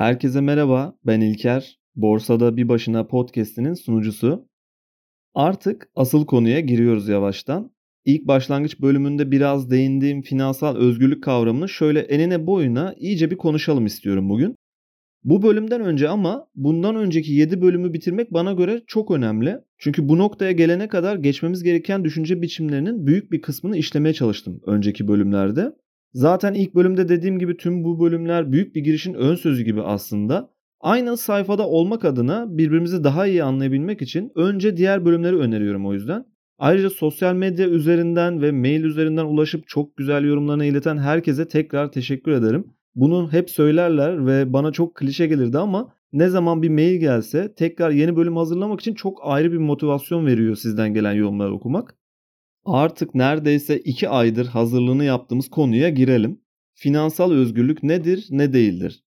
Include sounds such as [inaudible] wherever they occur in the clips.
Herkese merhaba, ben İlker. Borsada Bir Başına podcast'inin sunucusu. Artık asıl konuya giriyoruz yavaştan. İlk başlangıç bölümünde biraz değindiğim finansal özgürlük kavramını şöyle enine boyuna iyice bir konuşalım istiyorum bugün. Bu bölümden önce ama bundan önceki 7 bölümü bitirmek bana göre çok önemli. Çünkü bu noktaya gelene kadar geçmemiz gereken düşünce biçimlerinin büyük bir kısmını işlemeye çalıştım önceki bölümlerde. Zaten ilk bölümde dediğim gibi tüm bu bölümler büyük bir girişin ön sözü gibi aslında. Aynı sayfada olmak adına birbirimizi daha iyi anlayabilmek için önce diğer bölümleri öneriyorum o yüzden. Ayrıca sosyal medya üzerinden ve mail üzerinden ulaşıp çok güzel yorumlarını ileten herkese tekrar teşekkür ederim. Bunu hep söylerler ve bana çok klişe gelirdi ama ne zaman bir mail gelse tekrar yeni bölüm hazırlamak için çok ayrı bir motivasyon veriyor sizden gelen yorumları okumak. Artık neredeyse 2 aydır hazırlığını yaptığımız konuya girelim. Finansal özgürlük nedir, ne değildir?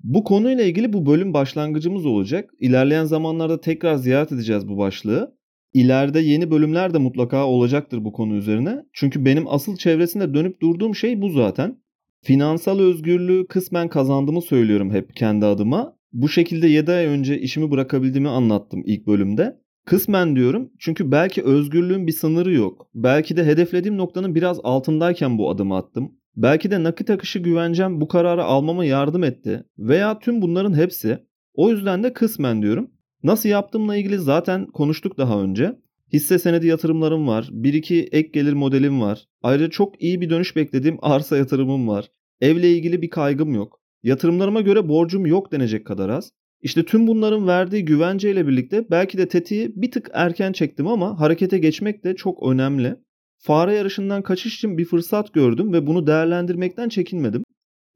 Bu konuyla ilgili bu bölüm başlangıcımız olacak. İlerleyen zamanlarda tekrar ziyaret edeceğiz bu başlığı. İleride yeni bölümler de mutlaka olacaktır bu konu üzerine. Çünkü benim asıl çevresinde dönüp durduğum şey bu zaten. Finansal özgürlüğü kısmen kazandığımı söylüyorum hep kendi adıma. Bu şekilde 7 ay önce işimi bırakabildiğimi anlattım ilk bölümde. Kısmen diyorum çünkü belki özgürlüğün bir sınırı yok. Belki de hedeflediğim noktanın biraz altındayken bu adımı attım. Belki de nakit akışı güvencem bu kararı almama yardım etti. Veya tüm bunların hepsi. O yüzden de kısmen diyorum. Nasıl yaptığımla ilgili zaten konuştuk daha önce. Hisse senedi yatırımlarım var. Bir iki ek gelir modelim var. Ayrıca çok iyi bir dönüş beklediğim [laughs] arsa yatırımım var. Evle ilgili bir kaygım yok. Yatırımlarıma göre borcum yok denecek kadar az. İşte tüm bunların verdiği güvenceyle birlikte belki de tetiği bir tık erken çektim ama harekete geçmek de çok önemli. Fare yarışından kaçış için bir fırsat gördüm ve bunu değerlendirmekten çekinmedim.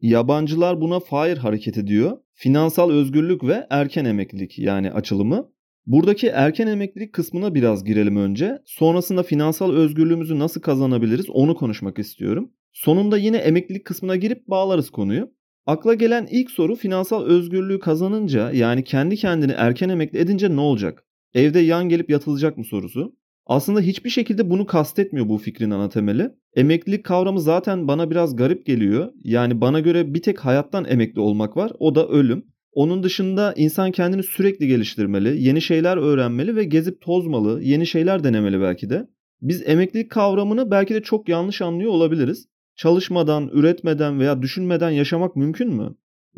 Yabancılar buna FIRE hareketi diyor. Finansal özgürlük ve erken emeklilik yani açılımı. Buradaki erken emeklilik kısmına biraz girelim önce. Sonrasında finansal özgürlüğümüzü nasıl kazanabiliriz onu konuşmak istiyorum. Sonunda yine emeklilik kısmına girip bağlarız konuyu. Akla gelen ilk soru finansal özgürlüğü kazanınca yani kendi kendini erken emekli edince ne olacak? Evde yan gelip yatılacak mı sorusu. Aslında hiçbir şekilde bunu kastetmiyor bu fikrin ana temeli. Emeklilik kavramı zaten bana biraz garip geliyor. Yani bana göre bir tek hayattan emekli olmak var. O da ölüm. Onun dışında insan kendini sürekli geliştirmeli, yeni şeyler öğrenmeli ve gezip tozmalı, yeni şeyler denemeli belki de. Biz emeklilik kavramını belki de çok yanlış anlıyor olabiliriz. Çalışmadan, üretmeden veya düşünmeden yaşamak mümkün mü?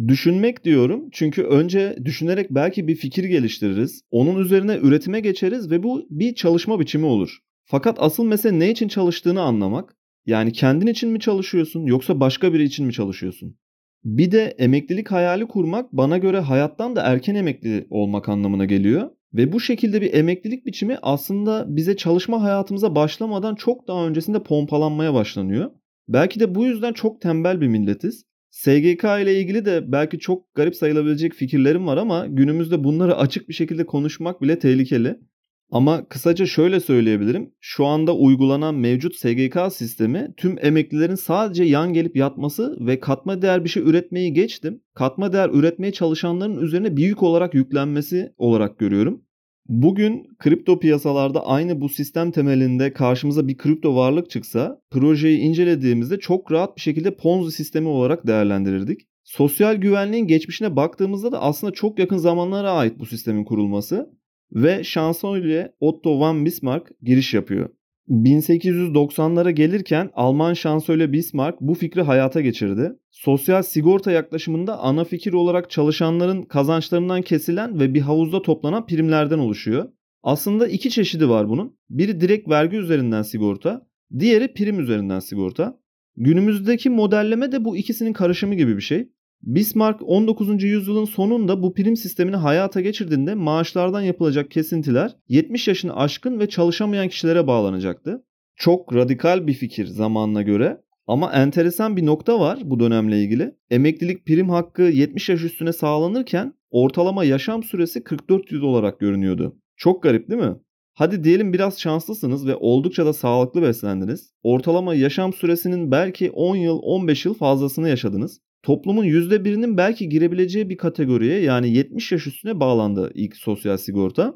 Düşünmek diyorum çünkü önce düşünerek belki bir fikir geliştiririz. Onun üzerine üretime geçeriz ve bu bir çalışma biçimi olur. Fakat asıl mesele ne için çalıştığını anlamak. Yani kendin için mi çalışıyorsun yoksa başka biri için mi çalışıyorsun? Bir de emeklilik hayali kurmak bana göre hayattan da erken emekli olmak anlamına geliyor. Ve bu şekilde bir emeklilik biçimi aslında bize çalışma hayatımıza başlamadan çok daha öncesinde pompalanmaya başlanıyor. Belki de bu yüzden çok tembel bir milletiz. SGK ile ilgili de belki çok garip sayılabilecek fikirlerim var ama günümüzde bunları açık bir şekilde konuşmak bile tehlikeli. Ama kısaca şöyle söyleyebilirim. Şu anda uygulanan mevcut SGK sistemi tüm emeklilerin sadece yan gelip yatması ve katma değer bir şey üretmeyi geçtim. Katma değer üretmeye çalışanların üzerine bir yük olarak yüklenmesi olarak görüyorum. Bugün kripto piyasalarda aynı bu sistem temelinde karşımıza bir kripto varlık çıksa projeyi incelediğimizde çok rahat bir şekilde Ponzi sistemi olarak değerlendirirdik. Sosyal güvenliğin geçmişine baktığımızda da aslında çok yakın zamanlara ait bu sistemin kurulması ve şansölye Otto von Bismarck giriş yapıyor. 1890'lara gelirken Alman şansölye Bismarck bu fikri hayata geçirdi. Sosyal sigorta yaklaşımında ana fikir olarak çalışanların kazançlarından kesilen ve bir havuzda toplanan primlerden oluşuyor. Aslında iki çeşidi var bunun. Biri direkt vergi üzerinden sigorta, diğeri prim üzerinden sigorta. Günümüzdeki modelleme de bu ikisinin karışımı gibi bir şey. Bismarck 19. yüzyılın sonunda bu prim sistemini hayata geçirdiğinde maaşlardan yapılacak kesintiler 70 yaşını aşkın ve çalışamayan kişilere bağlanacaktı. Çok radikal bir fikir zamanına göre ama enteresan bir nokta var bu dönemle ilgili. Emeklilik prim hakkı 70 yaş üstüne sağlanırken ortalama yaşam süresi 44 yıl olarak görünüyordu. Çok garip değil mi? Hadi diyelim biraz şanslısınız ve oldukça da sağlıklı beslendiniz. Ortalama yaşam süresinin belki 10 yıl 15 yıl fazlasını yaşadınız toplumun %1'inin belki girebileceği bir kategoriye yani 70 yaş üstüne bağlandı ilk sosyal sigorta.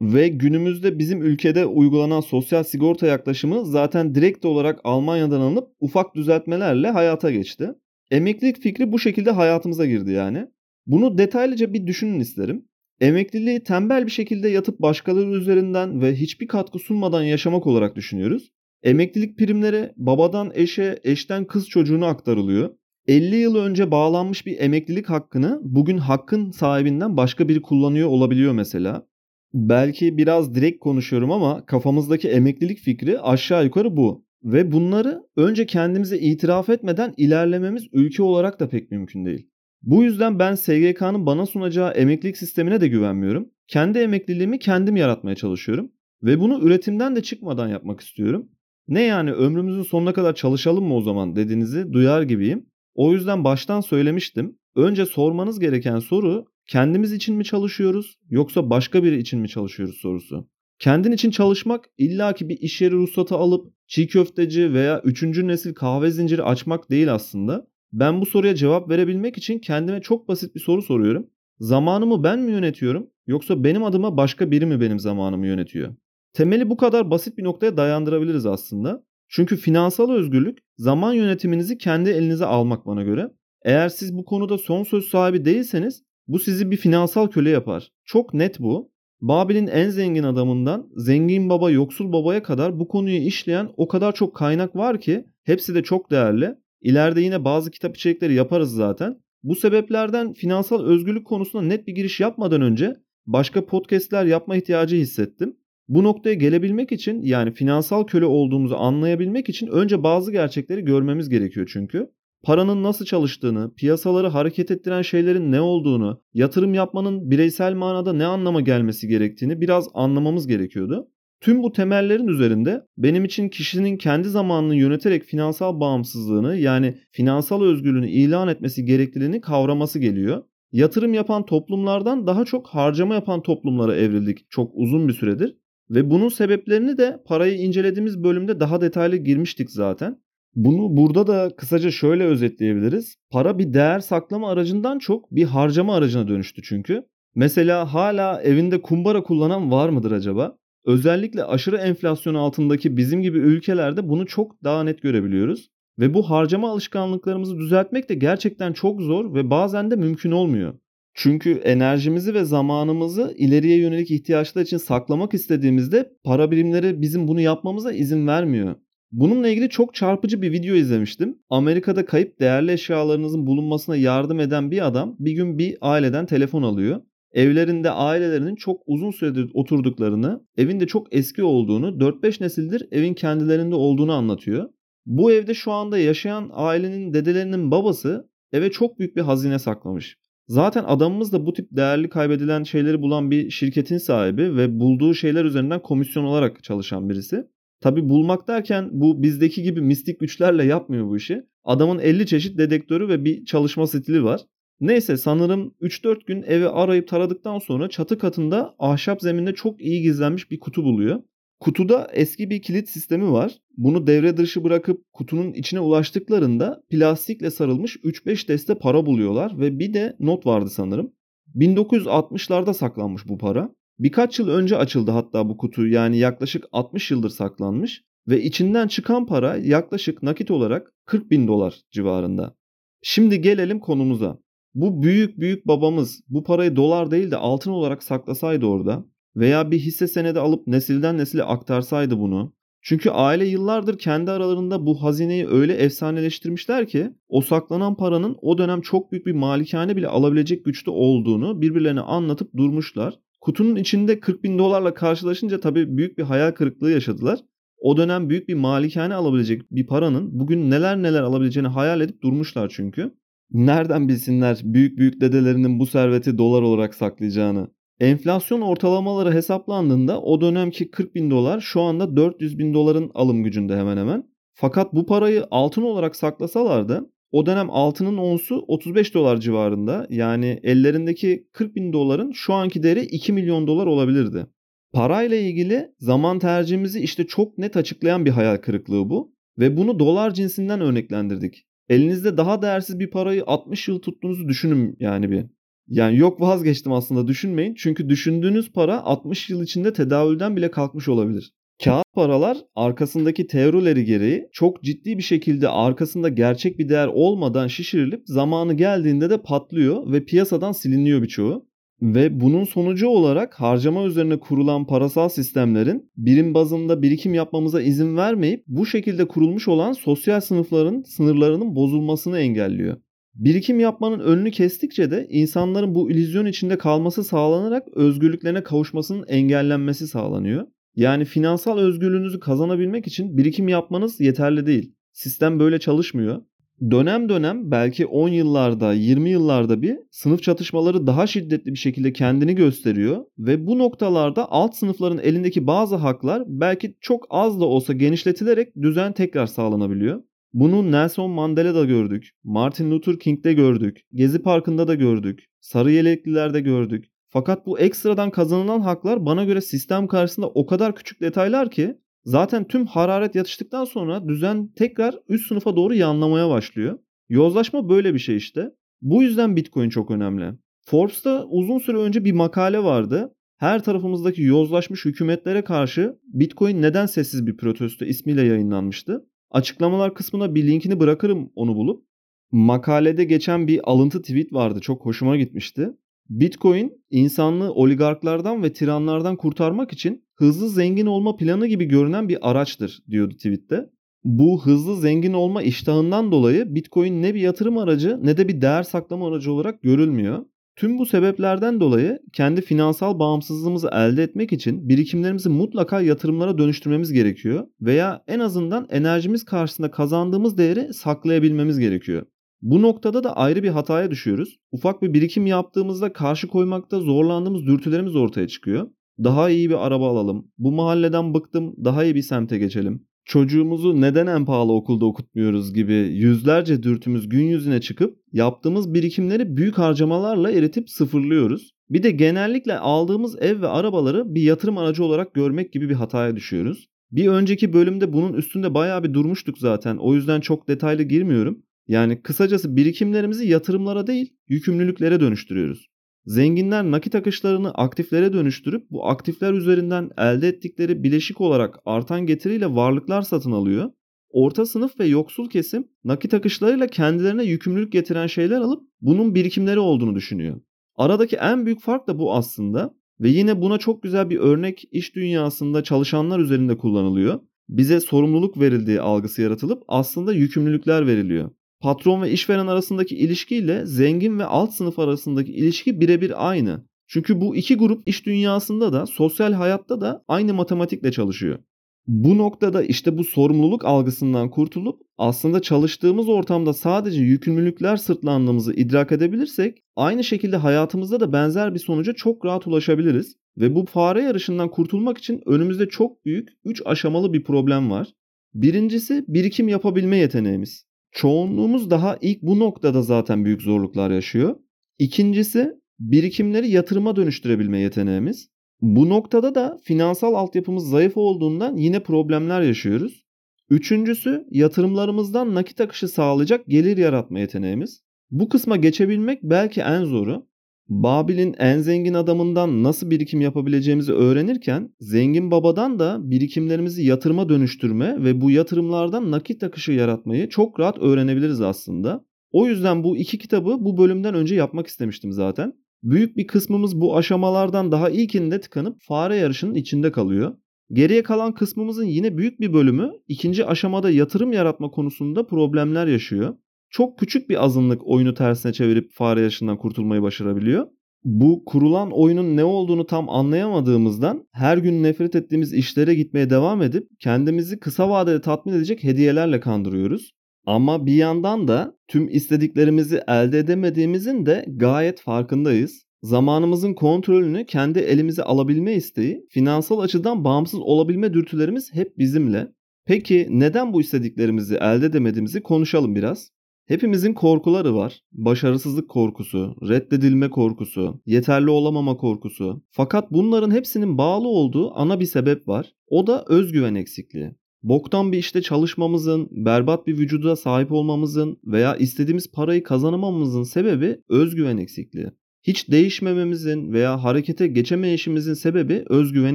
Ve günümüzde bizim ülkede uygulanan sosyal sigorta yaklaşımı zaten direkt olarak Almanya'dan alınıp ufak düzeltmelerle hayata geçti. Emeklilik fikri bu şekilde hayatımıza girdi yani. Bunu detaylıca bir düşünün isterim. Emekliliği tembel bir şekilde yatıp başkaları üzerinden ve hiçbir katkı sunmadan yaşamak olarak düşünüyoruz. Emeklilik primleri babadan eşe, eşten kız çocuğuna aktarılıyor. 50 yıl önce bağlanmış bir emeklilik hakkını bugün hakkın sahibinden başka biri kullanıyor olabiliyor mesela. Belki biraz direkt konuşuyorum ama kafamızdaki emeklilik fikri aşağı yukarı bu. Ve bunları önce kendimize itiraf etmeden ilerlememiz ülke olarak da pek mümkün değil. Bu yüzden ben SGK'nın bana sunacağı emeklilik sistemine de güvenmiyorum. Kendi emekliliğimi kendim yaratmaya çalışıyorum. Ve bunu üretimden de çıkmadan yapmak istiyorum. Ne yani ömrümüzün sonuna kadar çalışalım mı o zaman dediğinizi duyar gibiyim. O yüzden baştan söylemiştim. Önce sormanız gereken soru kendimiz için mi çalışıyoruz yoksa başka biri için mi çalışıyoruz sorusu. Kendin için çalışmak illaki bir iş yeri ruhsatı alıp çiğ köfteci veya üçüncü nesil kahve zinciri açmak değil aslında. Ben bu soruya cevap verebilmek için kendime çok basit bir soru soruyorum. Zamanımı ben mi yönetiyorum yoksa benim adıma başka biri mi benim zamanımı yönetiyor? Temeli bu kadar basit bir noktaya dayandırabiliriz aslında. Çünkü finansal özgürlük zaman yönetiminizi kendi elinize almak bana göre. Eğer siz bu konuda son söz sahibi değilseniz bu sizi bir finansal köle yapar. Çok net bu. Babil'in en zengin adamından zengin baba yoksul babaya kadar bu konuyu işleyen o kadar çok kaynak var ki hepsi de çok değerli. İleride yine bazı kitap içerikleri yaparız zaten. Bu sebeplerden finansal özgürlük konusunda net bir giriş yapmadan önce başka podcastler yapma ihtiyacı hissettim. Bu noktaya gelebilmek için yani finansal köle olduğumuzu anlayabilmek için önce bazı gerçekleri görmemiz gerekiyor çünkü. Paranın nasıl çalıştığını, piyasaları hareket ettiren şeylerin ne olduğunu, yatırım yapmanın bireysel manada ne anlama gelmesi gerektiğini biraz anlamamız gerekiyordu. Tüm bu temellerin üzerinde benim için kişinin kendi zamanını yöneterek finansal bağımsızlığını yani finansal özgürlüğünü ilan etmesi gerekliliğini kavraması geliyor. Yatırım yapan toplumlardan daha çok harcama yapan toplumlara evrildik çok uzun bir süredir. Ve bunun sebeplerini de parayı incelediğimiz bölümde daha detaylı girmiştik zaten. Bunu burada da kısaca şöyle özetleyebiliriz. Para bir değer saklama aracından çok bir harcama aracına dönüştü çünkü. Mesela hala evinde kumbara kullanan var mıdır acaba? Özellikle aşırı enflasyon altındaki bizim gibi ülkelerde bunu çok daha net görebiliyoruz. Ve bu harcama alışkanlıklarımızı düzeltmek de gerçekten çok zor ve bazen de mümkün olmuyor. Çünkü enerjimizi ve zamanımızı ileriye yönelik ihtiyaçlar için saklamak istediğimizde para birimleri bizim bunu yapmamıza izin vermiyor. Bununla ilgili çok çarpıcı bir video izlemiştim. Amerika'da kayıp değerli eşyalarınızın bulunmasına yardım eden bir adam bir gün bir aileden telefon alıyor. Evlerinde ailelerinin çok uzun süredir oturduklarını, evinde çok eski olduğunu, 4-5 nesildir evin kendilerinde olduğunu anlatıyor. Bu evde şu anda yaşayan ailenin dedelerinin babası eve çok büyük bir hazine saklamış. Zaten adamımız da bu tip değerli kaybedilen şeyleri bulan bir şirketin sahibi ve bulduğu şeyler üzerinden komisyon olarak çalışan birisi. Tabi bulmak derken bu bizdeki gibi mistik güçlerle yapmıyor bu işi. Adamın 50 çeşit dedektörü ve bir çalışma stili var. Neyse sanırım 3-4 gün evi arayıp taradıktan sonra çatı katında ahşap zeminde çok iyi gizlenmiş bir kutu buluyor. Kutuda eski bir kilit sistemi var. Bunu devre dışı bırakıp kutunun içine ulaştıklarında plastikle sarılmış 3-5 deste para buluyorlar ve bir de not vardı sanırım. 1960'larda saklanmış bu para. Birkaç yıl önce açıldı hatta bu kutu yani yaklaşık 60 yıldır saklanmış ve içinden çıkan para yaklaşık nakit olarak 40 bin dolar civarında. Şimdi gelelim konumuza. Bu büyük büyük babamız bu parayı dolar değil de altın olarak saklasaydı orada veya bir hisse senedi alıp nesilden nesile aktarsaydı bunu. Çünkü aile yıllardır kendi aralarında bu hazineyi öyle efsaneleştirmişler ki o saklanan paranın o dönem çok büyük bir malikane bile alabilecek güçte olduğunu birbirlerine anlatıp durmuşlar. Kutunun içinde 40 bin dolarla karşılaşınca tabii büyük bir hayal kırıklığı yaşadılar. O dönem büyük bir malikane alabilecek bir paranın bugün neler neler alabileceğini hayal edip durmuşlar çünkü. Nereden bilsinler büyük büyük dedelerinin bu serveti dolar olarak saklayacağını. Enflasyon ortalamaları hesaplandığında o dönemki 40 bin dolar şu anda 400 bin doların alım gücünde hemen hemen. Fakat bu parayı altın olarak saklasalar da o dönem altının onsu 35 dolar civarında. Yani ellerindeki 40 bin doların şu anki değeri 2 milyon dolar olabilirdi. Parayla ilgili zaman tercihimizi işte çok net açıklayan bir hayal kırıklığı bu. Ve bunu dolar cinsinden örneklendirdik. Elinizde daha değersiz bir parayı 60 yıl tuttuğunuzu düşünün yani bir. Yani yok vazgeçtim aslında düşünmeyin. Çünkü düşündüğünüz para 60 yıl içinde tedavülden bile kalkmış olabilir. Kağıt paralar arkasındaki teorileri gereği çok ciddi bir şekilde arkasında gerçek bir değer olmadan şişirilip zamanı geldiğinde de patlıyor ve piyasadan siliniyor birçoğu. Ve bunun sonucu olarak harcama üzerine kurulan parasal sistemlerin birim bazında birikim yapmamıza izin vermeyip bu şekilde kurulmuş olan sosyal sınıfların sınırlarının bozulmasını engelliyor. Birikim yapmanın önünü kestikçe de insanların bu illüzyon içinde kalması sağlanarak özgürlüklerine kavuşmasının engellenmesi sağlanıyor. Yani finansal özgürlüğünüzü kazanabilmek için birikim yapmanız yeterli değil. Sistem böyle çalışmıyor. Dönem dönem belki 10 yıllarda, 20 yıllarda bir sınıf çatışmaları daha şiddetli bir şekilde kendini gösteriyor ve bu noktalarda alt sınıfların elindeki bazı haklar belki çok az da olsa genişletilerek düzen tekrar sağlanabiliyor. Bunu Nelson Mandela'da gördük, Martin Luther King'de gördük, Gezi Parkı'nda da gördük, Sarı Yelekliler'de gördük. Fakat bu ekstradan kazanılan haklar bana göre sistem karşısında o kadar küçük detaylar ki zaten tüm hararet yatıştıktan sonra düzen tekrar üst sınıfa doğru yanlamaya başlıyor. Yozlaşma böyle bir şey işte. Bu yüzden Bitcoin çok önemli. Forbes'ta uzun süre önce bir makale vardı. Her tarafımızdaki yozlaşmış hükümetlere karşı Bitcoin neden sessiz bir protesto ismiyle yayınlanmıştı. Açıklamalar kısmına bir linkini bırakırım onu bulup. Makalede geçen bir alıntı tweet vardı çok hoşuma gitmişti. Bitcoin insanlığı oligarklardan ve tiranlardan kurtarmak için hızlı zengin olma planı gibi görünen bir araçtır diyordu tweette. Bu hızlı zengin olma iştahından dolayı Bitcoin ne bir yatırım aracı ne de bir değer saklama aracı olarak görülmüyor. Tüm bu sebeplerden dolayı kendi finansal bağımsızlığımızı elde etmek için birikimlerimizi mutlaka yatırımlara dönüştürmemiz gerekiyor veya en azından enerjimiz karşısında kazandığımız değeri saklayabilmemiz gerekiyor. Bu noktada da ayrı bir hataya düşüyoruz. Ufak bir birikim yaptığımızda karşı koymakta zorlandığımız dürtülerimiz ortaya çıkıyor. Daha iyi bir araba alalım. Bu mahalleden bıktım, daha iyi bir semte geçelim. Çocuğumuzu neden en pahalı okulda okutmuyoruz gibi yüzlerce dürtümüz gün yüzüne çıkıp yaptığımız birikimleri büyük harcamalarla eritip sıfırlıyoruz. Bir de genellikle aldığımız ev ve arabaları bir yatırım aracı olarak görmek gibi bir hataya düşüyoruz. Bir önceki bölümde bunun üstünde bayağı bir durmuştuk zaten. O yüzden çok detaylı girmiyorum. Yani kısacası birikimlerimizi yatırımlara değil, yükümlülüklere dönüştürüyoruz. Zenginler nakit akışlarını aktiflere dönüştürüp bu aktifler üzerinden elde ettikleri bileşik olarak artan getiriyle varlıklar satın alıyor. Orta sınıf ve yoksul kesim nakit akışlarıyla kendilerine yükümlülük getiren şeyler alıp bunun birikimleri olduğunu düşünüyor. Aradaki en büyük fark da bu aslında ve yine buna çok güzel bir örnek iş dünyasında çalışanlar üzerinde kullanılıyor. Bize sorumluluk verildiği algısı yaratılıp aslında yükümlülükler veriliyor patron ve işveren arasındaki ilişkiyle zengin ve alt sınıf arasındaki ilişki birebir aynı. Çünkü bu iki grup iş dünyasında da sosyal hayatta da aynı matematikle çalışıyor. Bu noktada işte bu sorumluluk algısından kurtulup aslında çalıştığımız ortamda sadece yükümlülükler sırtlandığımızı idrak edebilirsek aynı şekilde hayatımızda da benzer bir sonuca çok rahat ulaşabiliriz. Ve bu fare yarışından kurtulmak için önümüzde çok büyük 3 aşamalı bir problem var. Birincisi birikim yapabilme yeteneğimiz. Çoğunluğumuz daha ilk bu noktada zaten büyük zorluklar yaşıyor. İkincisi birikimleri yatırıma dönüştürebilme yeteneğimiz. Bu noktada da finansal altyapımız zayıf olduğundan yine problemler yaşıyoruz. Üçüncüsü yatırımlarımızdan nakit akışı sağlayacak gelir yaratma yeteneğimiz. Bu kısma geçebilmek belki en zoru. Babil'in en zengin adamından nasıl birikim yapabileceğimizi öğrenirken zengin babadan da birikimlerimizi yatırıma dönüştürme ve bu yatırımlardan nakit akışı yaratmayı çok rahat öğrenebiliriz aslında. O yüzden bu iki kitabı bu bölümden önce yapmak istemiştim zaten. Büyük bir kısmımız bu aşamalardan daha ilkinde tıkanıp fare yarışının içinde kalıyor. Geriye kalan kısmımızın yine büyük bir bölümü ikinci aşamada yatırım yaratma konusunda problemler yaşıyor çok küçük bir azınlık oyunu tersine çevirip fare yarışından kurtulmayı başarabiliyor. Bu kurulan oyunun ne olduğunu tam anlayamadığımızdan her gün nefret ettiğimiz işlere gitmeye devam edip kendimizi kısa vadede tatmin edecek hediyelerle kandırıyoruz. Ama bir yandan da tüm istediklerimizi elde edemediğimizin de gayet farkındayız. Zamanımızın kontrolünü kendi elimize alabilme isteği, finansal açıdan bağımsız olabilme dürtülerimiz hep bizimle. Peki neden bu istediklerimizi elde edemediğimizi konuşalım biraz. Hepimizin korkuları var. Başarısızlık korkusu, reddedilme korkusu, yeterli olamama korkusu. Fakat bunların hepsinin bağlı olduğu ana bir sebep var. O da özgüven eksikliği. Boktan bir işte çalışmamızın, berbat bir vücuda sahip olmamızın veya istediğimiz parayı kazanamamamızın sebebi özgüven eksikliği. Hiç değişmememizin veya harekete geçemeyişimizin sebebi özgüven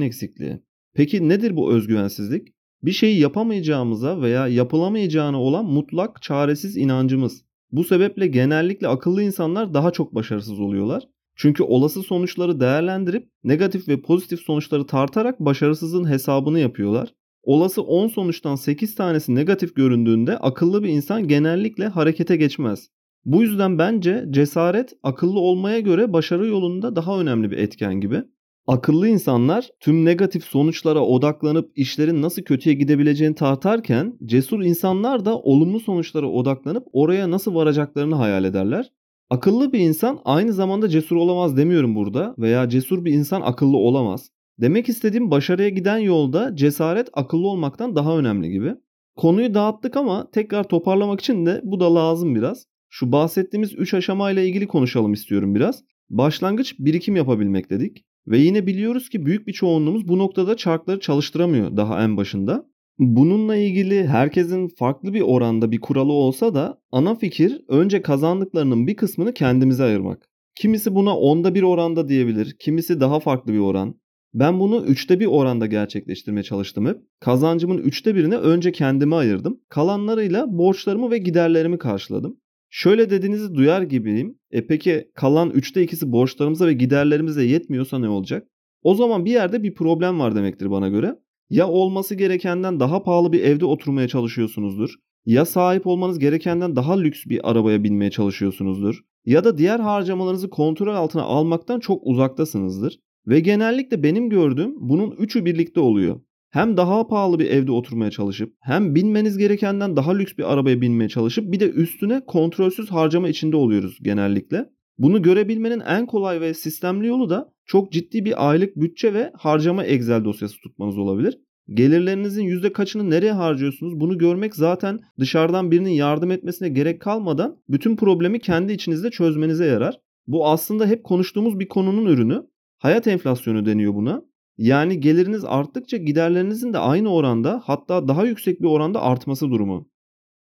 eksikliği. Peki nedir bu özgüvensizlik? Bir şeyi yapamayacağımıza veya yapılamayacağına olan mutlak çaresiz inancımız. Bu sebeple genellikle akıllı insanlar daha çok başarısız oluyorlar. Çünkü olası sonuçları değerlendirip negatif ve pozitif sonuçları tartarak başarısızın hesabını yapıyorlar. Olası 10 sonuçtan 8 tanesi negatif göründüğünde akıllı bir insan genellikle harekete geçmez. Bu yüzden bence cesaret akıllı olmaya göre başarı yolunda daha önemli bir etken gibi. Akıllı insanlar tüm negatif sonuçlara odaklanıp işlerin nasıl kötüye gidebileceğini tartarken cesur insanlar da olumlu sonuçlara odaklanıp oraya nasıl varacaklarını hayal ederler. Akıllı bir insan aynı zamanda cesur olamaz demiyorum burada veya cesur bir insan akıllı olamaz. Demek istediğim başarıya giden yolda cesaret akıllı olmaktan daha önemli gibi. Konuyu dağıttık ama tekrar toparlamak için de bu da lazım biraz. Şu bahsettiğimiz 3 aşamayla ilgili konuşalım istiyorum biraz. Başlangıç birikim yapabilmek dedik. Ve yine biliyoruz ki büyük bir çoğunluğumuz bu noktada çarkları çalıştıramıyor daha en başında. Bununla ilgili herkesin farklı bir oranda bir kuralı olsa da ana fikir önce kazandıklarının bir kısmını kendimize ayırmak. Kimisi buna onda bir oranda diyebilir, kimisi daha farklı bir oran. Ben bunu üçte bir oranda gerçekleştirmeye çalıştım hep. Kazancımın üçte birini önce kendime ayırdım. Kalanlarıyla borçlarımı ve giderlerimi karşıladım. Şöyle dediğinizi duyar gibiyim. E peki kalan üçte ikisi borçlarımıza ve giderlerimize yetmiyorsa ne olacak? O zaman bir yerde bir problem var demektir bana göre. Ya olması gerekenden daha pahalı bir evde oturmaya çalışıyorsunuzdur. Ya sahip olmanız gerekenden daha lüks bir arabaya binmeye çalışıyorsunuzdur. Ya da diğer harcamalarınızı kontrol altına almaktan çok uzaktasınızdır. Ve genellikle benim gördüğüm bunun üçü birlikte oluyor. Hem daha pahalı bir evde oturmaya çalışıp hem binmeniz gerekenden daha lüks bir arabaya binmeye çalışıp bir de üstüne kontrolsüz harcama içinde oluyoruz genellikle. Bunu görebilmenin en kolay ve sistemli yolu da çok ciddi bir aylık bütçe ve harcama Excel dosyası tutmanız olabilir. Gelirlerinizin yüzde kaçını nereye harcıyorsunuz bunu görmek zaten dışarıdan birinin yardım etmesine gerek kalmadan bütün problemi kendi içinizde çözmenize yarar. Bu aslında hep konuştuğumuz bir konunun ürünü. Hayat enflasyonu deniyor buna. Yani geliriniz arttıkça giderlerinizin de aynı oranda hatta daha yüksek bir oranda artması durumu.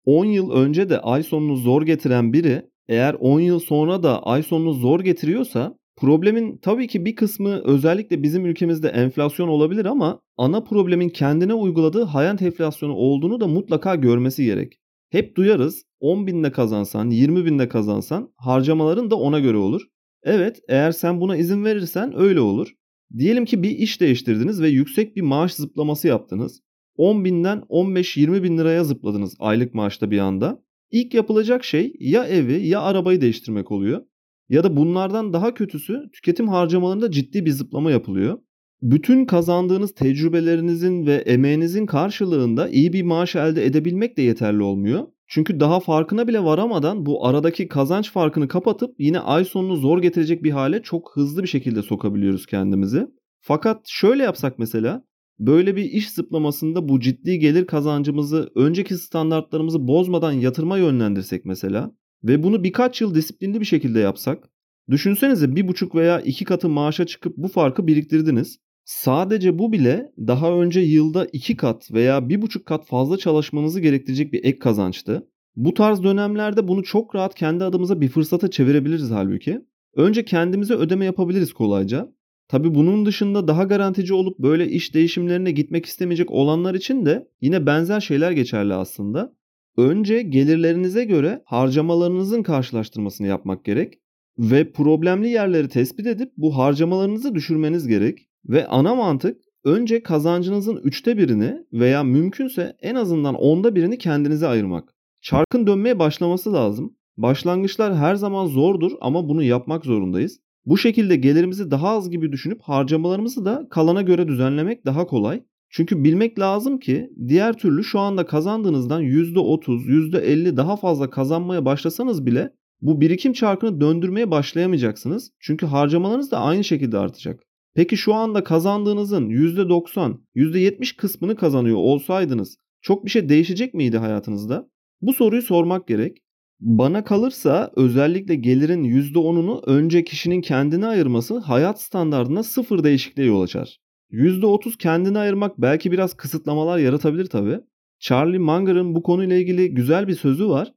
10 yıl önce de ay sonunu zor getiren biri eğer 10 yıl sonra da ay sonunu zor getiriyorsa problemin tabii ki bir kısmı özellikle bizim ülkemizde enflasyon olabilir ama ana problemin kendine uyguladığı hayat enflasyonu olduğunu da mutlaka görmesi gerek. Hep duyarız 10 binde kazansan 20 binde kazansan harcamaların da ona göre olur. Evet eğer sen buna izin verirsen öyle olur. Diyelim ki bir iş değiştirdiniz ve yüksek bir maaş zıplaması yaptınız. 10 binden 15-20 bin liraya zıpladınız aylık maaşta bir anda. İlk yapılacak şey ya evi ya arabayı değiştirmek oluyor. Ya da bunlardan daha kötüsü tüketim harcamalarında ciddi bir zıplama yapılıyor. Bütün kazandığınız tecrübelerinizin ve emeğinizin karşılığında iyi bir maaş elde edebilmek de yeterli olmuyor. Çünkü daha farkına bile varamadan bu aradaki kazanç farkını kapatıp yine ay sonunu zor getirecek bir hale çok hızlı bir şekilde sokabiliyoruz kendimizi. Fakat şöyle yapsak mesela böyle bir iş zıplamasında bu ciddi gelir kazancımızı önceki standartlarımızı bozmadan yatırma yönlendirsek mesela ve bunu birkaç yıl disiplinli bir şekilde yapsak düşünsenize bir buçuk veya iki katı maaşa çıkıp bu farkı biriktirdiniz. Sadece bu bile daha önce yılda 2 kat veya 1,5 kat fazla çalışmanızı gerektirecek bir ek kazançtı. Bu tarz dönemlerde bunu çok rahat kendi adımıza bir fırsata çevirebiliriz halbuki. Önce kendimize ödeme yapabiliriz kolayca. Tabi bunun dışında daha garantici olup böyle iş değişimlerine gitmek istemeyecek olanlar için de yine benzer şeyler geçerli aslında. Önce gelirlerinize göre harcamalarınızın karşılaştırmasını yapmak gerek ve problemli yerleri tespit edip bu harcamalarınızı düşürmeniz gerek. Ve ana mantık önce kazancınızın üçte birini veya mümkünse en azından onda birini kendinize ayırmak. Çarkın dönmeye başlaması lazım. Başlangıçlar her zaman zordur ama bunu yapmak zorundayız. Bu şekilde gelirimizi daha az gibi düşünüp harcamalarımızı da kalana göre düzenlemek daha kolay. Çünkü bilmek lazım ki diğer türlü şu anda kazandığınızdan %30, %50 daha fazla kazanmaya başlasanız bile bu birikim çarkını döndürmeye başlayamayacaksınız. Çünkü harcamalarınız da aynı şekilde artacak. Peki şu anda kazandığınızın %90, %70 kısmını kazanıyor olsaydınız çok bir şey değişecek miydi hayatınızda? Bu soruyu sormak gerek. Bana kalırsa özellikle gelirin %10'unu önce kişinin kendine ayırması hayat standartına sıfır değişikliğe yol açar. %30 kendine ayırmak belki biraz kısıtlamalar yaratabilir tabi. Charlie Munger'ın bu konuyla ilgili güzel bir sözü var.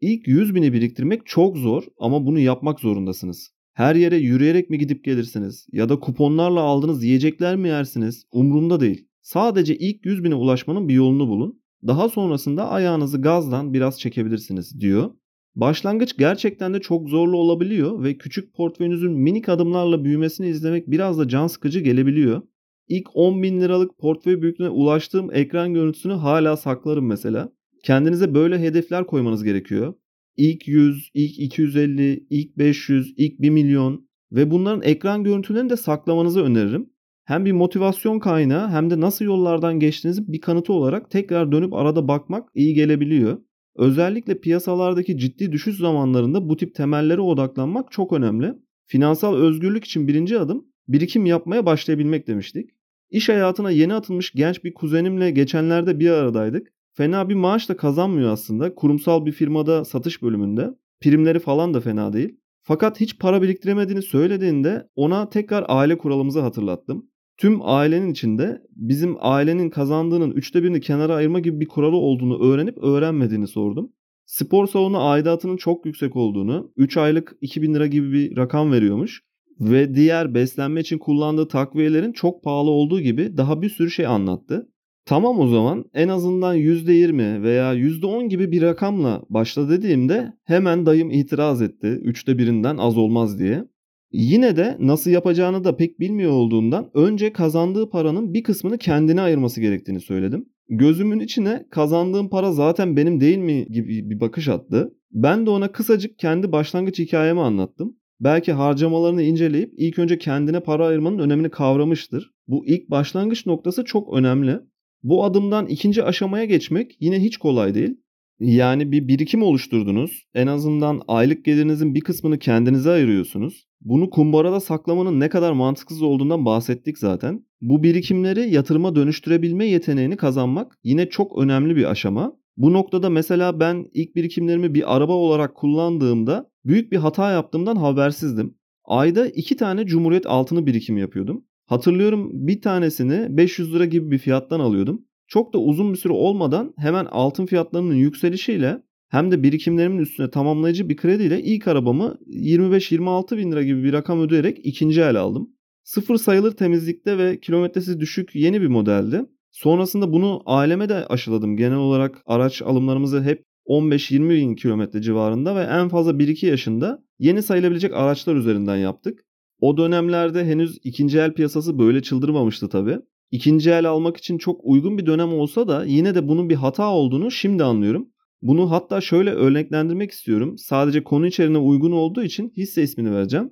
İlk 100 bini biriktirmek çok zor ama bunu yapmak zorundasınız. Her yere yürüyerek mi gidip gelirsiniz ya da kuponlarla aldığınız yiyecekler mi yersiniz umurumda değil. Sadece ilk 100 bine ulaşmanın bir yolunu bulun. Daha sonrasında ayağınızı gazdan biraz çekebilirsiniz diyor. Başlangıç gerçekten de çok zorlu olabiliyor ve küçük portföyünüzün minik adımlarla büyümesini izlemek biraz da can sıkıcı gelebiliyor. İlk 10 bin liralık portföy büyüklüğüne ulaştığım ekran görüntüsünü hala saklarım mesela. Kendinize böyle hedefler koymanız gerekiyor. İlk 100, ilk 250, ilk 500, ilk 1 milyon ve bunların ekran görüntülerini de saklamanızı öneririm. Hem bir motivasyon kaynağı hem de nasıl yollardan geçtiğinizi bir kanıtı olarak tekrar dönüp arada bakmak iyi gelebiliyor. Özellikle piyasalardaki ciddi düşüş zamanlarında bu tip temellere odaklanmak çok önemli. Finansal özgürlük için birinci adım birikim yapmaya başlayabilmek demiştik. İş hayatına yeni atılmış genç bir kuzenimle geçenlerde bir aradaydık. Fena bir maaş da kazanmıyor aslında. Kurumsal bir firmada satış bölümünde. Primleri falan da fena değil. Fakat hiç para biriktiremediğini söylediğinde ona tekrar aile kuralımızı hatırlattım. Tüm ailenin içinde bizim ailenin kazandığının üçte birini kenara ayırma gibi bir kuralı olduğunu öğrenip öğrenmediğini sordum. Spor salonu aidatının çok yüksek olduğunu, 3 aylık 2000 lira gibi bir rakam veriyormuş ve diğer beslenme için kullandığı takviyelerin çok pahalı olduğu gibi daha bir sürü şey anlattı. Tamam o zaman en azından %20 veya %10 gibi bir rakamla başla dediğimde hemen dayım itiraz etti. Üçte birinden az olmaz diye. Yine de nasıl yapacağını da pek bilmiyor olduğundan önce kazandığı paranın bir kısmını kendine ayırması gerektiğini söyledim. Gözümün içine kazandığım para zaten benim değil mi gibi bir bakış attı. Ben de ona kısacık kendi başlangıç hikayemi anlattım. Belki harcamalarını inceleyip ilk önce kendine para ayırmanın önemini kavramıştır. Bu ilk başlangıç noktası çok önemli. Bu adımdan ikinci aşamaya geçmek yine hiç kolay değil. Yani bir birikim oluşturdunuz. En azından aylık gelirinizin bir kısmını kendinize ayırıyorsunuz. Bunu kumbarada saklamanın ne kadar mantıksız olduğundan bahsettik zaten. Bu birikimleri yatırıma dönüştürebilme yeteneğini kazanmak yine çok önemli bir aşama. Bu noktada mesela ben ilk birikimlerimi bir araba olarak kullandığımda büyük bir hata yaptığımdan habersizdim. Ayda iki tane Cumhuriyet altını birikim yapıyordum. Hatırlıyorum bir tanesini 500 lira gibi bir fiyattan alıyordum. Çok da uzun bir süre olmadan hemen altın fiyatlarının yükselişiyle hem de birikimlerimin üstüne tamamlayıcı bir krediyle ilk arabamı 25-26 bin lira gibi bir rakam ödeyerek ikinci el aldım. Sıfır sayılır temizlikte ve kilometresi düşük yeni bir modeldi. Sonrasında bunu aileme de aşıladım. Genel olarak araç alımlarımızı hep 15-20 bin kilometre civarında ve en fazla 1-2 yaşında yeni sayılabilecek araçlar üzerinden yaptık. O dönemlerde henüz ikinci el piyasası böyle çıldırmamıştı tabii. İkinci el almak için çok uygun bir dönem olsa da yine de bunun bir hata olduğunu şimdi anlıyorum. Bunu hatta şöyle örneklendirmek istiyorum. Sadece konu içeriğine uygun olduğu için hisse ismini vereceğim.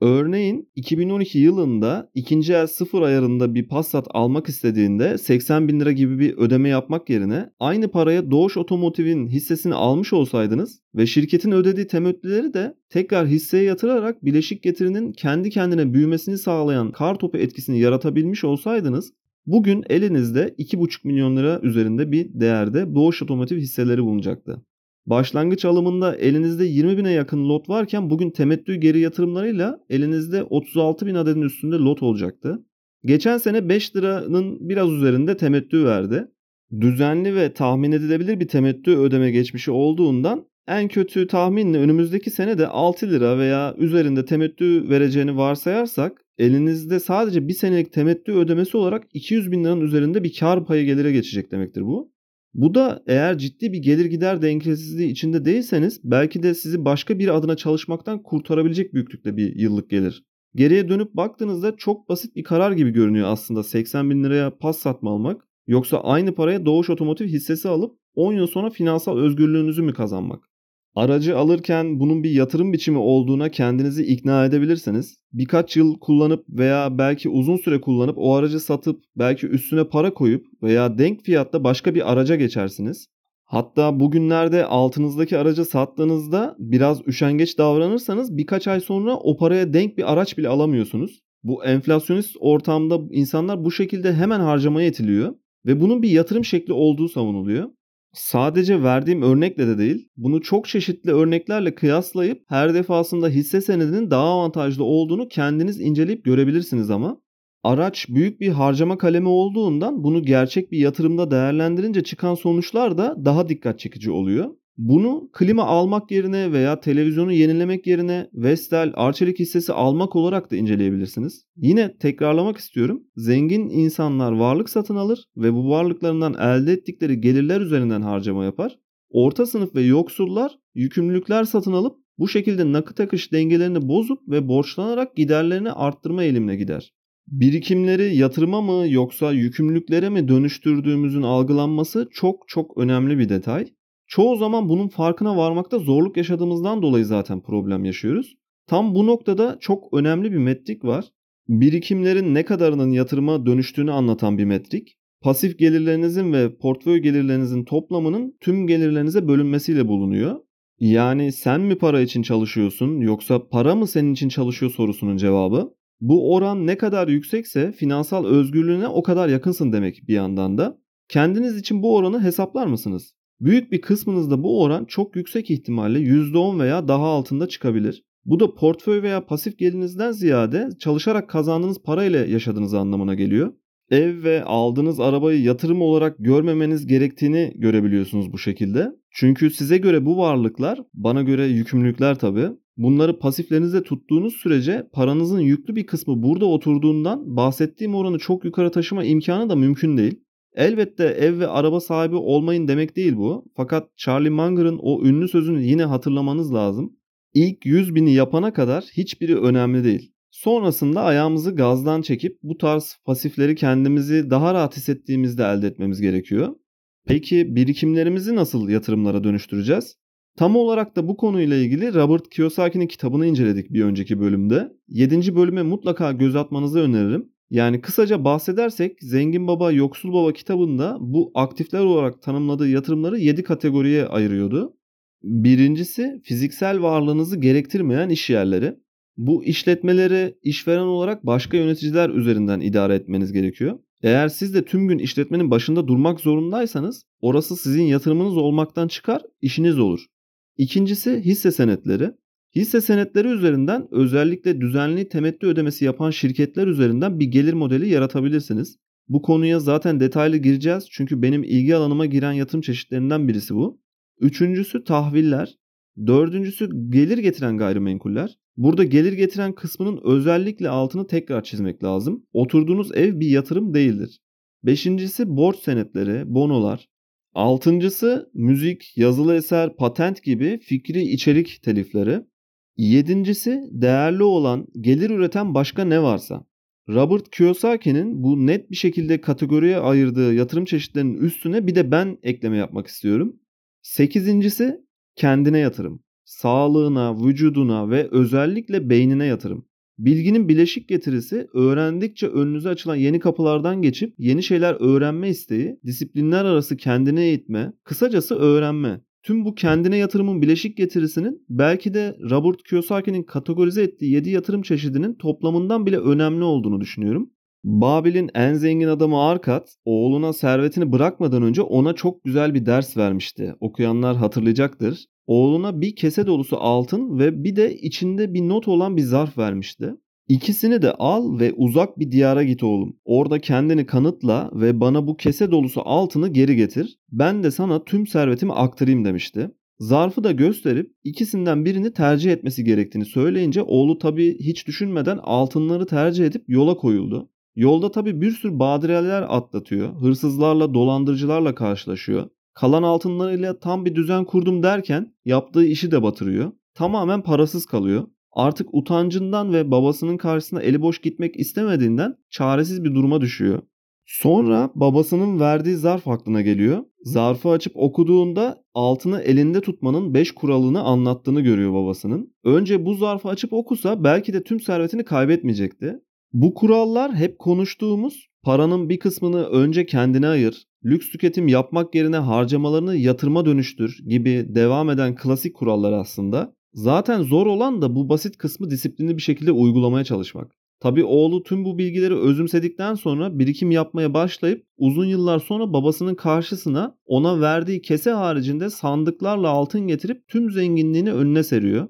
Örneğin 2012 yılında ikinci el sıfır ayarında bir Passat almak istediğinde 80 bin lira gibi bir ödeme yapmak yerine aynı paraya Doğuş Otomotiv'in hissesini almış olsaydınız ve şirketin ödediği temettüleri de tekrar hisseye yatırarak bileşik getirinin kendi kendine büyümesini sağlayan kar topu etkisini yaratabilmiş olsaydınız bugün elinizde 2,5 milyon lira üzerinde bir değerde Doğuş Otomotiv hisseleri bulunacaktı. Başlangıç alımında elinizde 20 bine yakın lot varken bugün temettü geri yatırımlarıyla elinizde 36 bin adetin üstünde lot olacaktı. Geçen sene 5 liranın biraz üzerinde temettü verdi. Düzenli ve tahmin edilebilir bir temettü ödeme geçmişi olduğundan en kötü tahminle önümüzdeki sene de 6 lira veya üzerinde temettü vereceğini varsayarsak elinizde sadece bir senelik temettü ödemesi olarak 200 bin liranın üzerinde bir kar payı gelire geçecek demektir bu. Bu da eğer ciddi bir gelir gider dengesizliği içinde değilseniz belki de sizi başka bir adına çalışmaktan kurtarabilecek büyüklükte bir yıllık gelir. Geriye dönüp baktığınızda çok basit bir karar gibi görünüyor aslında 80 bin liraya pas satma almak. Yoksa aynı paraya Doğuş Otomotiv hissesi alıp 10 yıl sonra finansal özgürlüğünüzü mü kazanmak? Aracı alırken bunun bir yatırım biçimi olduğuna kendinizi ikna edebilirseniz, birkaç yıl kullanıp veya belki uzun süre kullanıp o aracı satıp belki üstüne para koyup veya denk fiyatta başka bir araca geçersiniz. Hatta bugünlerde altınızdaki aracı sattığınızda biraz üşengeç davranırsanız birkaç ay sonra o paraya denk bir araç bile alamıyorsunuz. Bu enflasyonist ortamda insanlar bu şekilde hemen harcamaya itiliyor ve bunun bir yatırım şekli olduğu savunuluyor sadece verdiğim örnekle de değil, bunu çok çeşitli örneklerle kıyaslayıp her defasında hisse senedinin daha avantajlı olduğunu kendiniz inceleyip görebilirsiniz ama araç büyük bir harcama kalemi olduğundan bunu gerçek bir yatırımda değerlendirince çıkan sonuçlar da daha dikkat çekici oluyor. Bunu klima almak yerine veya televizyonu yenilemek yerine Vestel, Arçelik hissesi almak olarak da inceleyebilirsiniz. Yine tekrarlamak istiyorum. Zengin insanlar varlık satın alır ve bu varlıklarından elde ettikleri gelirler üzerinden harcama yapar. Orta sınıf ve yoksullar yükümlülükler satın alıp bu şekilde nakit akış dengelerini bozup ve borçlanarak giderlerini arttırma eğilimine gider. Birikimleri yatırıma mı yoksa yükümlülüklere mi dönüştürdüğümüzün algılanması çok çok önemli bir detay. Çoğu zaman bunun farkına varmakta zorluk yaşadığımızdan dolayı zaten problem yaşıyoruz. Tam bu noktada çok önemli bir metrik var. Birikimlerin ne kadarının yatırıma dönüştüğünü anlatan bir metrik. Pasif gelirlerinizin ve portföy gelirlerinizin toplamının tüm gelirlerinize bölünmesiyle bulunuyor. Yani sen mi para için çalışıyorsun yoksa para mı senin için çalışıyor sorusunun cevabı. Bu oran ne kadar yüksekse finansal özgürlüğüne o kadar yakınsın demek bir yandan da. Kendiniz için bu oranı hesaplar mısınız? Büyük bir kısmınızda bu oran çok yüksek ihtimalle %10 veya daha altında çıkabilir. Bu da portföy veya pasif gelirinizden ziyade çalışarak kazandığınız parayla yaşadığınız anlamına geliyor. Ev ve aldığınız arabayı yatırım olarak görmemeniz gerektiğini görebiliyorsunuz bu şekilde. Çünkü size göre bu varlıklar, bana göre yükümlülükler tabii. Bunları pasiflerinizde tuttuğunuz sürece paranızın yüklü bir kısmı burada oturduğundan bahsettiğim oranı çok yukarı taşıma imkanı da mümkün değil. Elbette ev ve araba sahibi olmayın demek değil bu. Fakat Charlie Munger'ın o ünlü sözünü yine hatırlamanız lazım. İlk 100 bini yapana kadar hiçbiri önemli değil. Sonrasında ayağımızı gazdan çekip bu tarz pasifleri kendimizi daha rahat hissettiğimizde elde etmemiz gerekiyor. Peki birikimlerimizi nasıl yatırımlara dönüştüreceğiz? Tam olarak da bu konuyla ilgili Robert Kiyosaki'nin kitabını inceledik bir önceki bölümde. 7. bölüme mutlaka göz atmanızı öneririm. Yani kısaca bahsedersek Zengin Baba Yoksul Baba kitabında bu aktifler olarak tanımladığı yatırımları 7 kategoriye ayırıyordu. Birincisi fiziksel varlığınızı gerektirmeyen iş yerleri. Bu işletmeleri işveren olarak başka yöneticiler üzerinden idare etmeniz gerekiyor. Eğer siz de tüm gün işletmenin başında durmak zorundaysanız orası sizin yatırımınız olmaktan çıkar, işiniz olur. İkincisi hisse senetleri. Hisse senetleri üzerinden özellikle düzenli temettü ödemesi yapan şirketler üzerinden bir gelir modeli yaratabilirsiniz. Bu konuya zaten detaylı gireceğiz çünkü benim ilgi alanıma giren yatırım çeşitlerinden birisi bu. Üçüncüsü tahviller. Dördüncüsü gelir getiren gayrimenkuller. Burada gelir getiren kısmının özellikle altını tekrar çizmek lazım. Oturduğunuz ev bir yatırım değildir. Beşincisi borç senetleri, bonolar. Altıncısı müzik, yazılı eser, patent gibi fikri içerik telifleri. Yedincisi değerli olan, gelir üreten başka ne varsa. Robert Kiyosaki'nin bu net bir şekilde kategoriye ayırdığı yatırım çeşitlerinin üstüne bir de ben ekleme yapmak istiyorum. Sekizincisi kendine yatırım. Sağlığına, vücuduna ve özellikle beynine yatırım. Bilginin bileşik getirisi öğrendikçe önünüze açılan yeni kapılardan geçip yeni şeyler öğrenme isteği, disiplinler arası kendine eğitme, kısacası öğrenme. Tüm bu kendine yatırımın bileşik getirisinin belki de Robert Kiyosaki'nin kategorize ettiği 7 yatırım çeşidinin toplamından bile önemli olduğunu düşünüyorum. Babil'in en zengin adamı Arkat, oğluna servetini bırakmadan önce ona çok güzel bir ders vermişti. Okuyanlar hatırlayacaktır. Oğluna bir kese dolusu altın ve bir de içinde bir not olan bir zarf vermişti. İkisini de al ve uzak bir diyara git oğlum. Orada kendini kanıtla ve bana bu kese dolusu altını geri getir. Ben de sana tüm servetimi aktarayım demişti. Zarfı da gösterip ikisinden birini tercih etmesi gerektiğini söyleyince oğlu tabii hiç düşünmeden altınları tercih edip yola koyuldu. Yolda tabii bir sürü badireler atlatıyor. Hırsızlarla, dolandırıcılarla karşılaşıyor. Kalan altınlarıyla tam bir düzen kurdum derken yaptığı işi de batırıyor. Tamamen parasız kalıyor. Artık utancından ve babasının karşısına eli boş gitmek istemediğinden çaresiz bir duruma düşüyor. Sonra babasının verdiği zarf aklına geliyor. Zarfı açıp okuduğunda altını elinde tutmanın 5 kuralını anlattığını görüyor babasının. Önce bu zarfı açıp okusa belki de tüm servetini kaybetmeyecekti. Bu kurallar hep konuştuğumuz paranın bir kısmını önce kendine ayır, lüks tüketim yapmak yerine harcamalarını yatırıma dönüştür gibi devam eden klasik kurallar aslında. Zaten zor olan da bu basit kısmı disiplinli bir şekilde uygulamaya çalışmak. Tabi oğlu tüm bu bilgileri özümsedikten sonra birikim yapmaya başlayıp uzun yıllar sonra babasının karşısına ona verdiği kese haricinde sandıklarla altın getirip tüm zenginliğini önüne seriyor.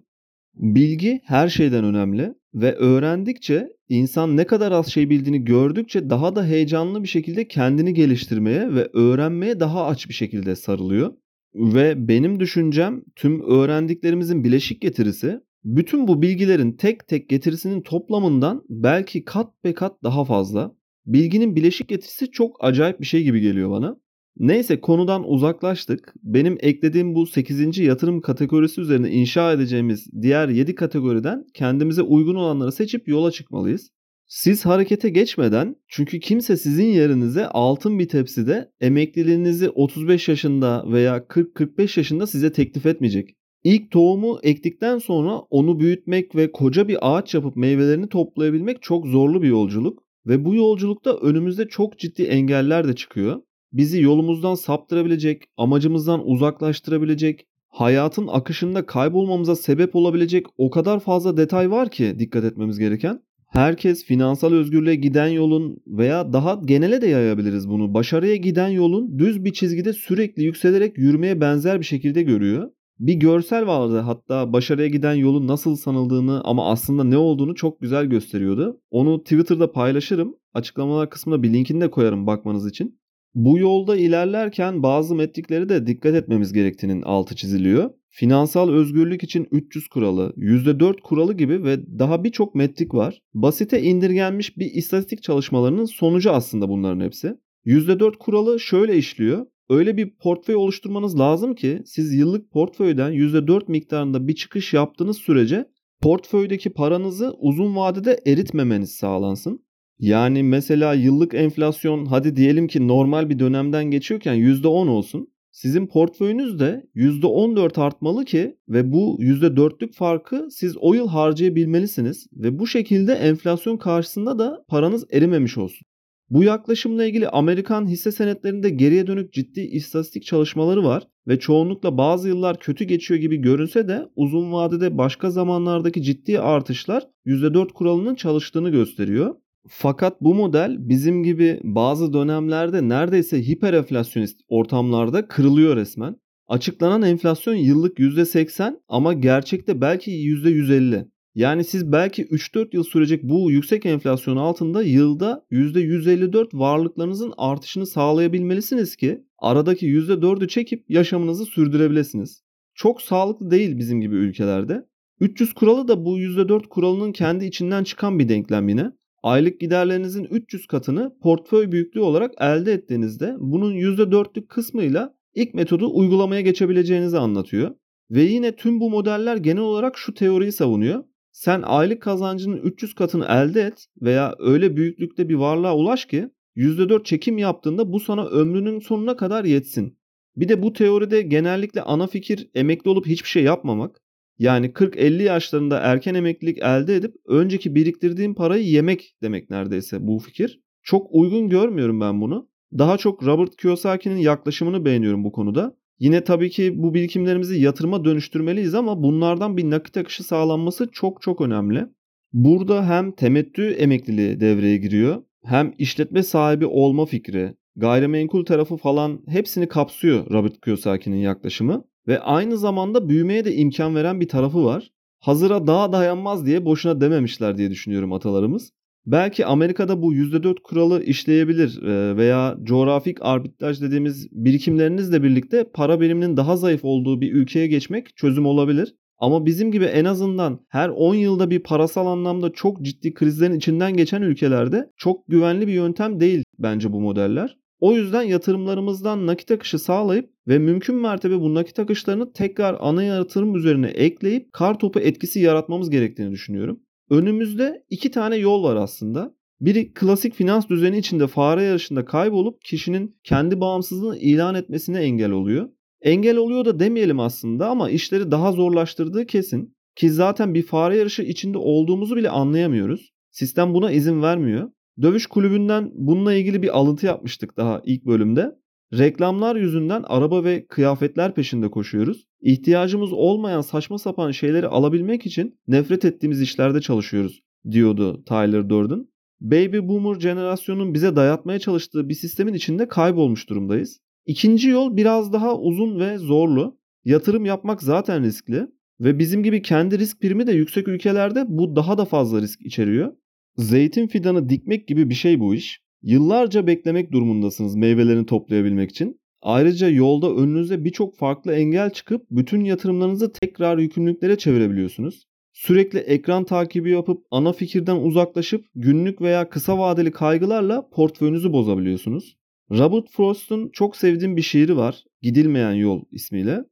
Bilgi her şeyden önemli ve öğrendikçe insan ne kadar az şey bildiğini gördükçe daha da heyecanlı bir şekilde kendini geliştirmeye ve öğrenmeye daha aç bir şekilde sarılıyor. Ve benim düşüncem tüm öğrendiklerimizin bileşik getirisi bütün bu bilgilerin tek tek getirisinin toplamından belki kat be kat daha fazla. Bilginin bileşik getirisi çok acayip bir şey gibi geliyor bana. Neyse konudan uzaklaştık. Benim eklediğim bu 8. yatırım kategorisi üzerine inşa edeceğimiz diğer 7 kategoriden kendimize uygun olanları seçip yola çıkmalıyız. Siz harekete geçmeden çünkü kimse sizin yerinize altın bir tepside emekliliğinizi 35 yaşında veya 40-45 yaşında size teklif etmeyecek. İlk tohumu ektikten sonra onu büyütmek ve koca bir ağaç yapıp meyvelerini toplayabilmek çok zorlu bir yolculuk ve bu yolculukta önümüzde çok ciddi engeller de çıkıyor. Bizi yolumuzdan saptırabilecek, amacımızdan uzaklaştırabilecek, hayatın akışında kaybolmamıza sebep olabilecek o kadar fazla detay var ki dikkat etmemiz gereken. Herkes finansal özgürlüğe giden yolun veya daha genele de yayabiliriz bunu. Başarıya giden yolun düz bir çizgide sürekli yükselerek yürümeye benzer bir şekilde görüyor. Bir görsel vardı hatta başarıya giden yolun nasıl sanıldığını ama aslında ne olduğunu çok güzel gösteriyordu. Onu Twitter'da paylaşırım. Açıklamalar kısmına bir linkini de koyarım bakmanız için. Bu yolda ilerlerken bazı metriklere de dikkat etmemiz gerektiğinin altı çiziliyor. Finansal özgürlük için 300 kuralı, %4 kuralı gibi ve daha birçok metrik var. Basite indirgenmiş bir istatistik çalışmalarının sonucu aslında bunların hepsi. %4 kuralı şöyle işliyor. Öyle bir portföy oluşturmanız lazım ki siz yıllık portföyden %4 miktarında bir çıkış yaptığınız sürece portföydeki paranızı uzun vadede eritmemeniz sağlansın. Yani mesela yıllık enflasyon hadi diyelim ki normal bir dönemden geçiyorken %10 olsun. Sizin portföyünüz de %14 artmalı ki ve bu %4'lük farkı siz o yıl harcayabilmelisiniz ve bu şekilde enflasyon karşısında da paranız erimemiş olsun. Bu yaklaşımla ilgili Amerikan hisse senetlerinde geriye dönük ciddi istatistik çalışmaları var ve çoğunlukla bazı yıllar kötü geçiyor gibi görünse de uzun vadede başka zamanlardaki ciddi artışlar %4 kuralının çalıştığını gösteriyor. Fakat bu model bizim gibi bazı dönemlerde neredeyse hiperenflasyonist ortamlarda kırılıyor resmen. Açıklanan enflasyon yıllık %80 ama gerçekte belki %150. Yani siz belki 3-4 yıl sürecek bu yüksek enflasyon altında yılda %154 varlıklarınızın artışını sağlayabilmelisiniz ki aradaki %4'ü çekip yaşamınızı sürdürebilirsiniz. Çok sağlıklı değil bizim gibi ülkelerde. 300 kuralı da bu %4 kuralının kendi içinden çıkan bir denklem yine. Aylık giderlerinizin 300 katını portföy büyüklüğü olarak elde ettiğinizde bunun %4'lük kısmıyla ilk metodu uygulamaya geçebileceğinizi anlatıyor. Ve yine tüm bu modeller genel olarak şu teoriyi savunuyor. Sen aylık kazancının 300 katını elde et veya öyle büyüklükte bir varlığa ulaş ki %4 çekim yaptığında bu sana ömrünün sonuna kadar yetsin. Bir de bu teoride genellikle ana fikir emekli olup hiçbir şey yapmamak. Yani 40-50 yaşlarında erken emeklilik elde edip önceki biriktirdiğin parayı yemek demek neredeyse bu fikir. Çok uygun görmüyorum ben bunu. Daha çok Robert Kiyosaki'nin yaklaşımını beğeniyorum bu konuda. Yine tabii ki bu birikimlerimizi yatırıma dönüştürmeliyiz ama bunlardan bir nakit akışı sağlanması çok çok önemli. Burada hem temettü emekliliği devreye giriyor hem işletme sahibi olma fikri, gayrimenkul tarafı falan hepsini kapsıyor Robert Kiyosaki'nin yaklaşımı. Ve aynı zamanda büyümeye de imkan veren bir tarafı var. Hazıra daha dayanmaz diye boşuna dememişler diye düşünüyorum atalarımız. Belki Amerika'da bu %4 kuralı işleyebilir veya coğrafik arbitraj dediğimiz birikimlerinizle birlikte para biriminin daha zayıf olduğu bir ülkeye geçmek çözüm olabilir. Ama bizim gibi en azından her 10 yılda bir parasal anlamda çok ciddi krizlerin içinden geçen ülkelerde çok güvenli bir yöntem değil bence bu modeller. O yüzden yatırımlarımızdan nakit akışı sağlayıp ve mümkün mertebe bu nakit akışlarını tekrar ana yatırım üzerine ekleyip kar topu etkisi yaratmamız gerektiğini düşünüyorum. Önümüzde iki tane yol var aslında. Biri klasik finans düzeni içinde fare yarışında kaybolup kişinin kendi bağımsızlığını ilan etmesine engel oluyor. Engel oluyor da demeyelim aslında ama işleri daha zorlaştırdığı kesin. Ki zaten bir fare yarışı içinde olduğumuzu bile anlayamıyoruz. Sistem buna izin vermiyor. Dövüş kulübünden bununla ilgili bir alıntı yapmıştık daha ilk bölümde. Reklamlar yüzünden araba ve kıyafetler peşinde koşuyoruz. İhtiyacımız olmayan saçma sapan şeyleri alabilmek için nefret ettiğimiz işlerde çalışıyoruz diyordu Tyler Durden. Baby Boomer jenerasyonun bize dayatmaya çalıştığı bir sistemin içinde kaybolmuş durumdayız. İkinci yol biraz daha uzun ve zorlu. Yatırım yapmak zaten riskli ve bizim gibi kendi risk primi de yüksek ülkelerde bu daha da fazla risk içeriyor. Zeytin fidanı dikmek gibi bir şey bu iş. Yıllarca beklemek durumundasınız meyvelerini toplayabilmek için. Ayrıca yolda önünüze birçok farklı engel çıkıp bütün yatırımlarınızı tekrar yükümlülüklere çevirebiliyorsunuz. Sürekli ekran takibi yapıp ana fikirden uzaklaşıp günlük veya kısa vadeli kaygılarla portföyünüzü bozabiliyorsunuz. Robert Frost'un çok sevdiğim bir şiiri var. Gidilmeyen Yol ismiyle.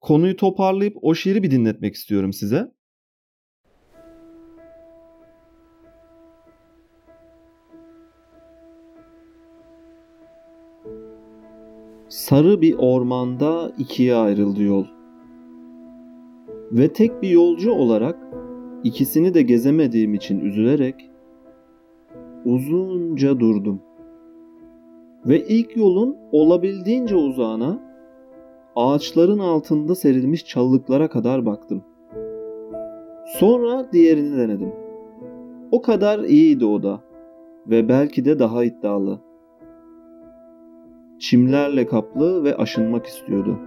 Konuyu toparlayıp o şiiri bir dinletmek istiyorum size. Sarı bir ormanda ikiye ayrıldı yol. Ve tek bir yolcu olarak ikisini de gezemediğim için üzülerek uzunca durdum. Ve ilk yolun olabildiğince uzağına ağaçların altında serilmiş çalılıklara kadar baktım. Sonra diğerini denedim. O kadar iyiydi o da ve belki de daha iddialı. Çimlerle kaplı ve aşınmak istiyordu.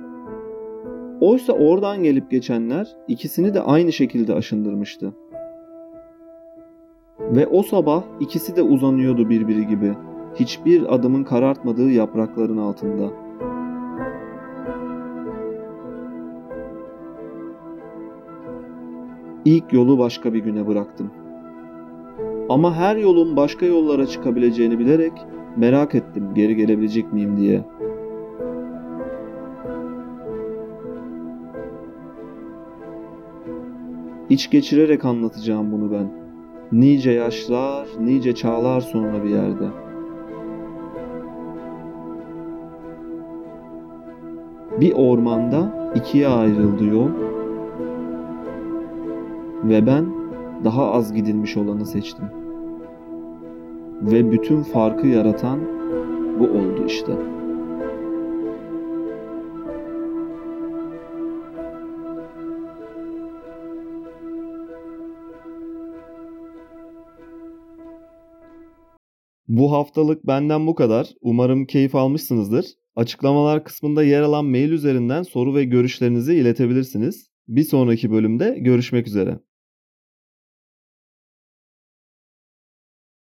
Oysa oradan gelip geçenler ikisini de aynı şekilde aşındırmıştı. Ve o sabah ikisi de uzanıyordu birbiri gibi. Hiçbir adımın karartmadığı yaprakların altında. İlk yolu başka bir güne bıraktım. Ama her yolun başka yollara çıkabileceğini bilerek merak ettim geri gelebilecek miyim diye. İç geçirerek anlatacağım bunu ben. Nice yaşlar, nice çağlar sonra bir yerde. Bir ormanda ikiye ayrıldı yol ve ben daha az gidilmiş olanı seçtim. Ve bütün farkı yaratan bu oldu işte. Bu haftalık benden bu kadar. Umarım keyif almışsınızdır. Açıklamalar kısmında yer alan mail üzerinden soru ve görüşlerinizi iletebilirsiniz. Bir sonraki bölümde görüşmek üzere.